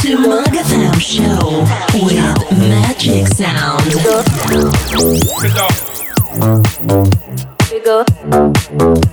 to Magatham Show with Magic Sound. Make the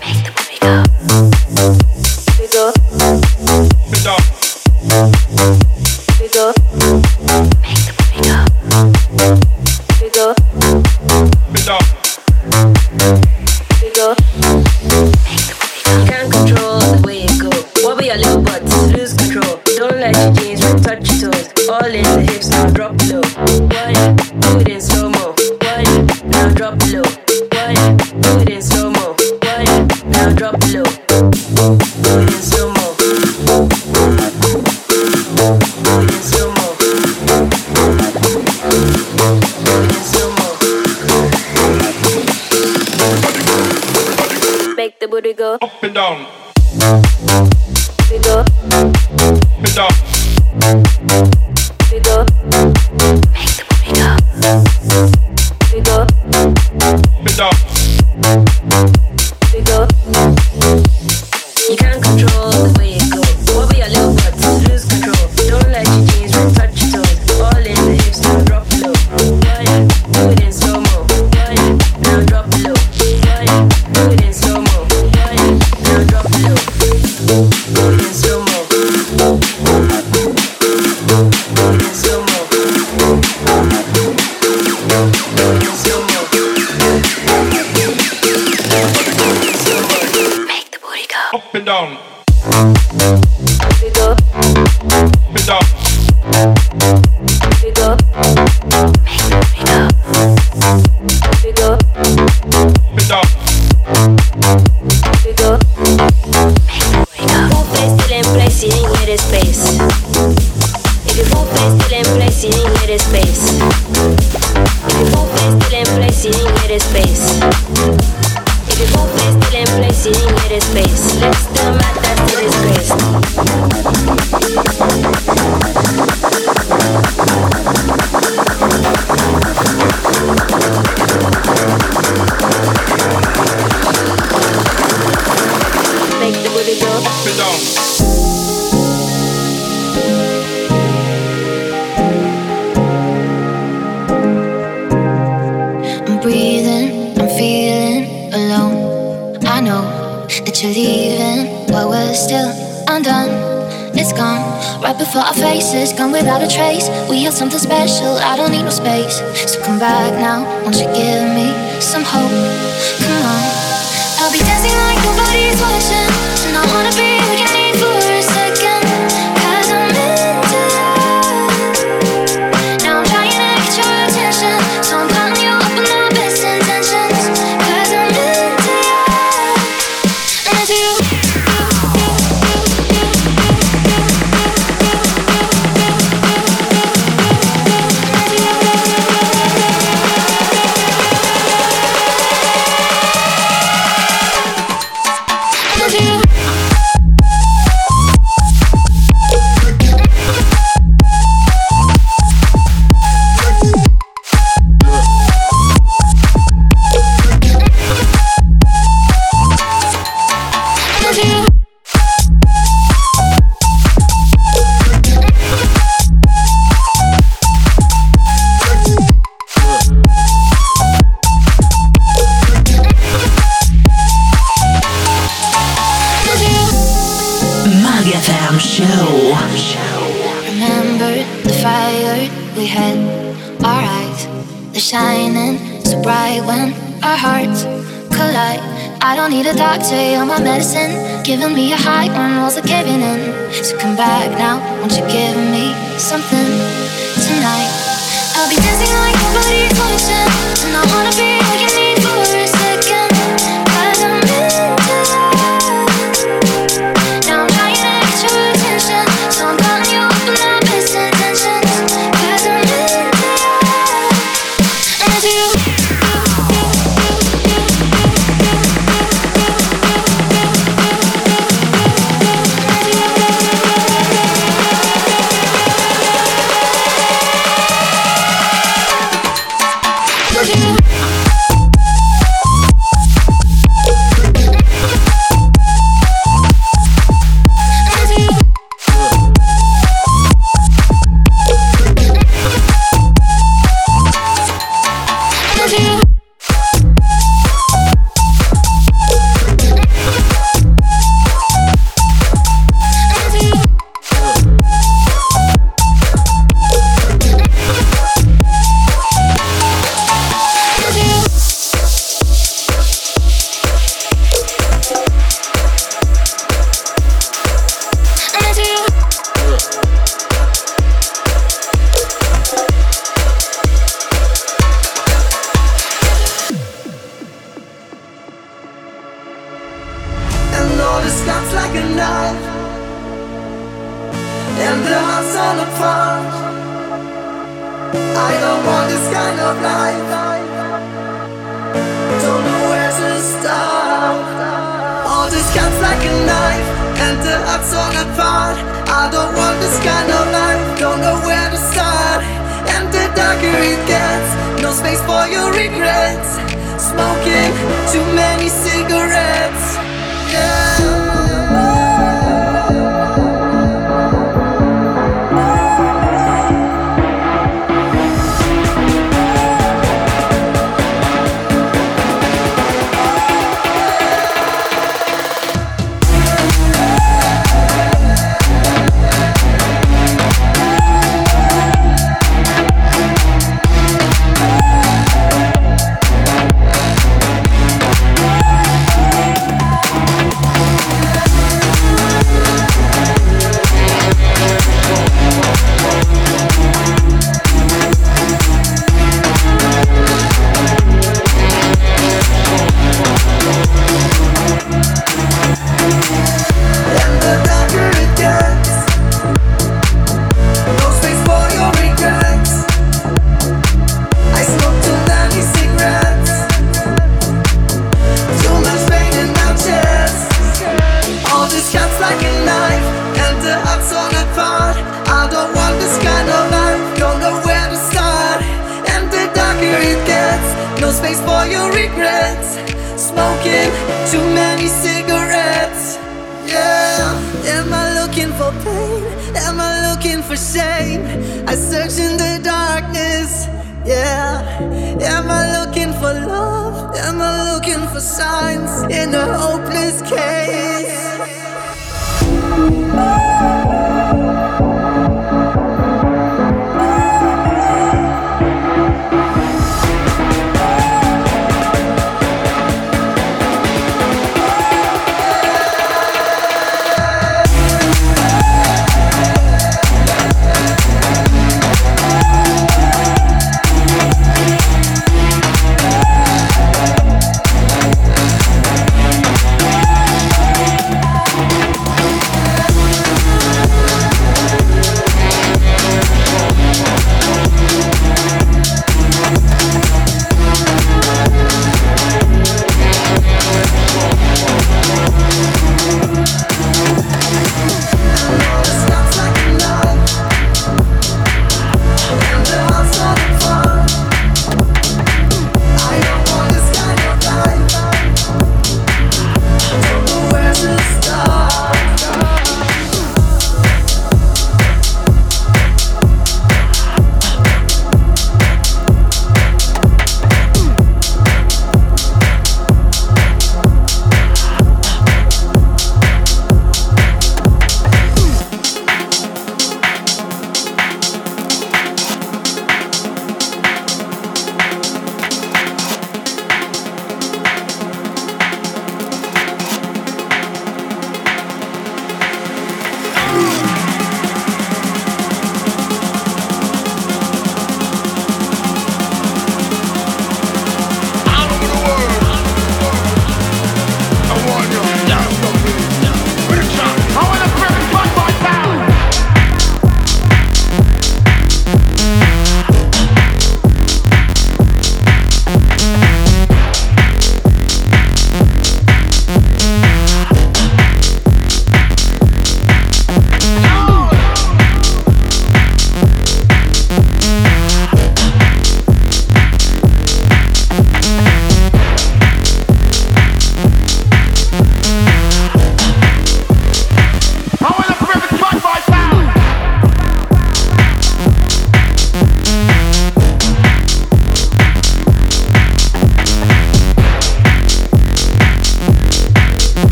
giving me a high when walls are caving in. So come back now, won't you give me something tonight? I'll be dancing like smoking too many cigarettes. Yeah. Am I looking for pain? Am I looking for shame? I search in the darkness. Yeah. Am I looking for love? Am I looking for signs in a hopeless case?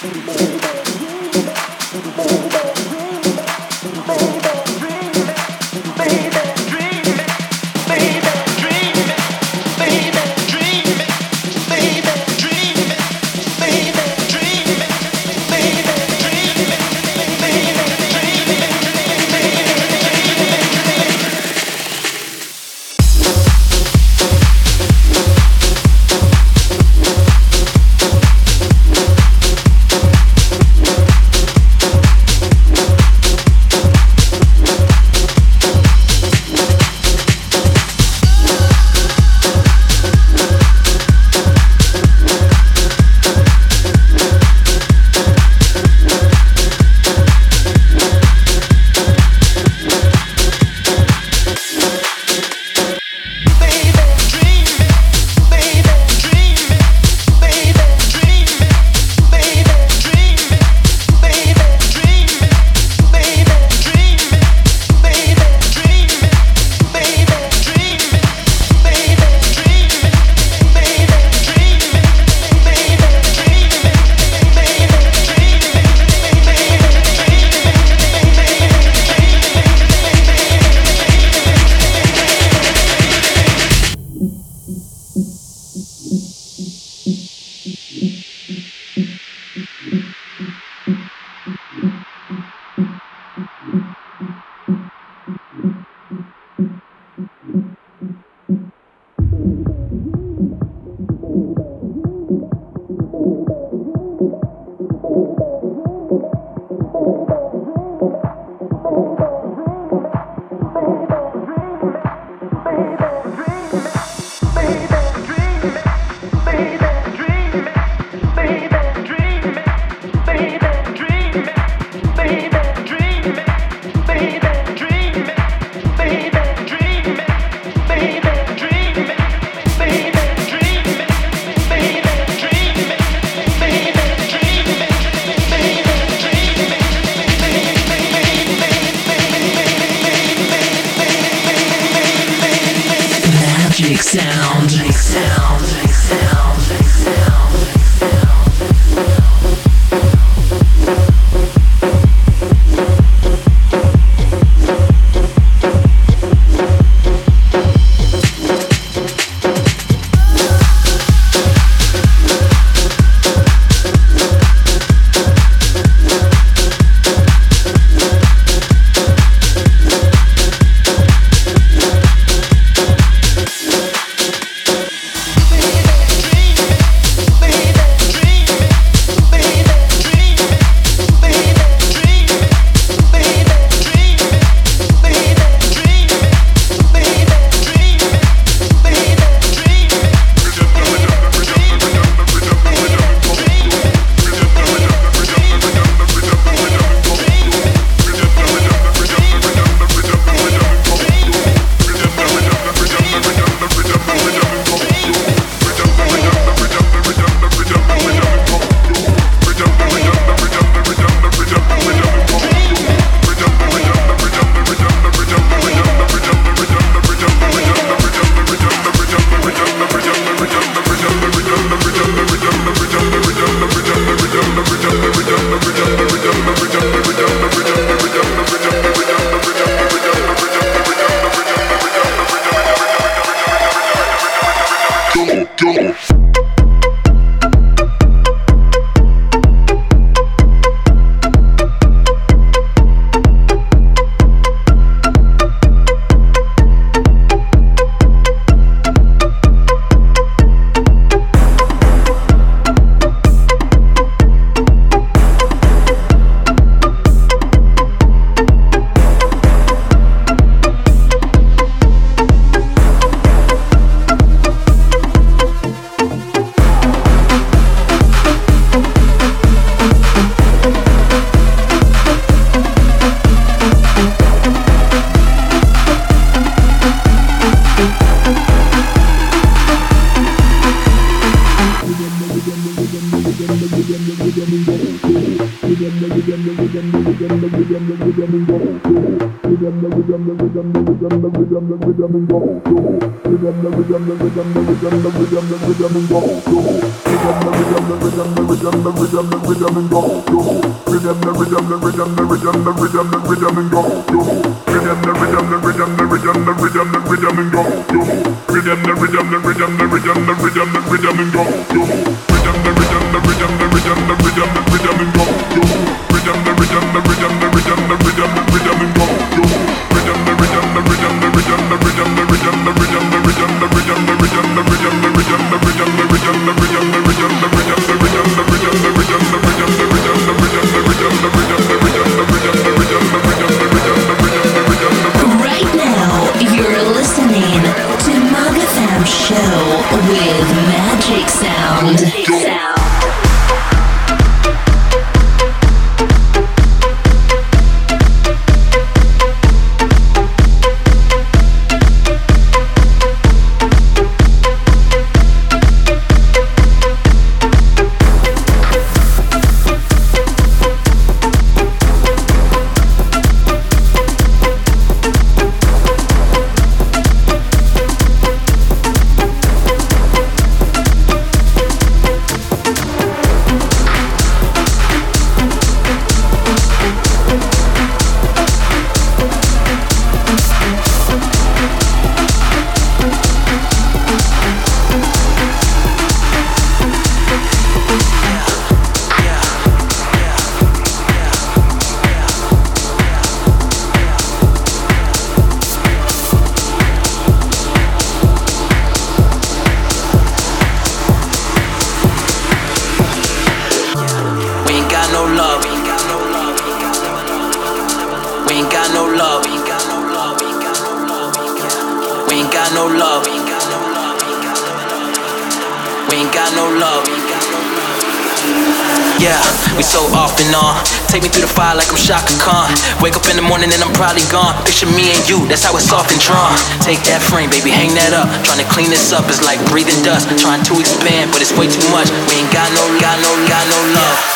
some more. sound. Take that frame, baby, hang that up. Trying to clean this up is like breathing dust. Trying to expand, but it's way too much. We ain't got no, got no, got no love.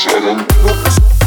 shedding.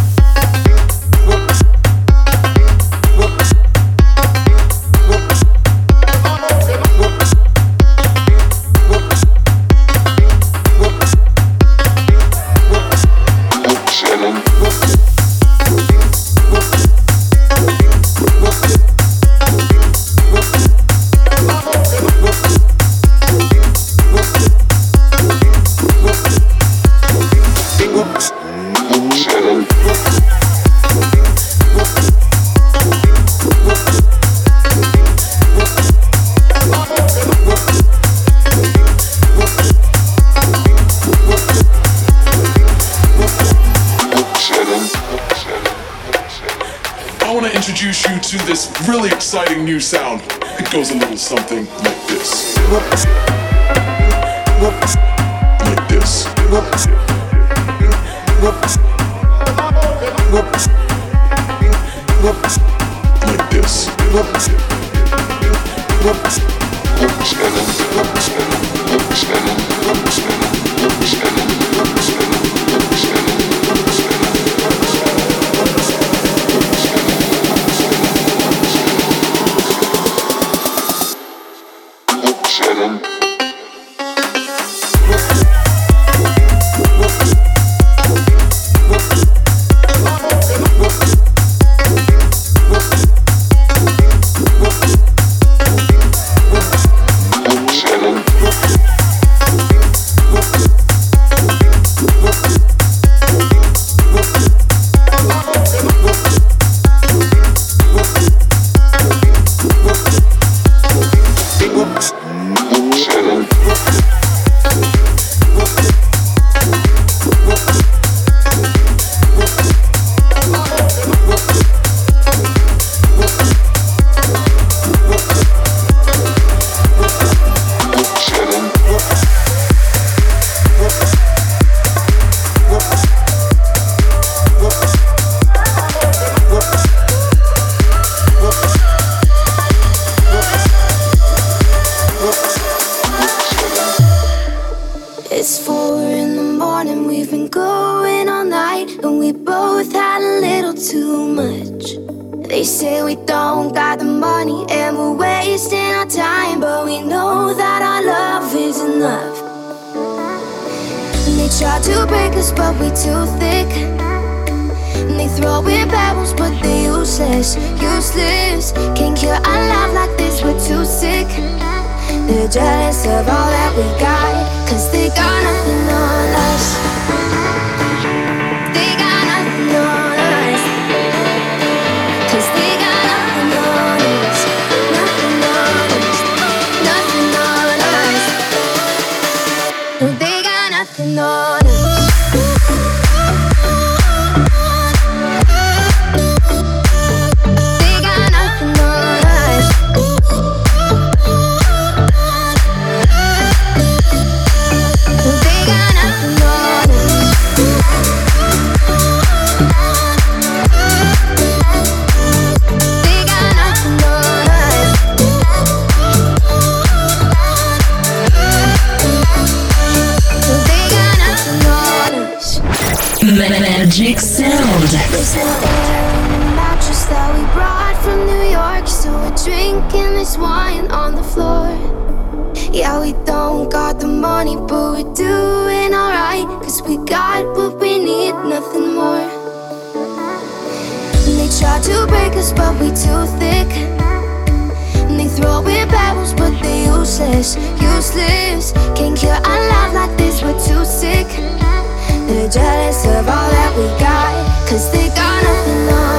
Magic Sound. There's no air mattress that we brought from New York, so we're drinking this wine on the floor. Yeah, we don't got the money, but we're doing alright, cause we got what we need, nothing more. And they try to break us, but we too thick. And they throw in pebbles, but they useless, useless. Can't kill our love like this, we're too sick. They're jealous of all that we got, cause they got nothing on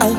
Bye.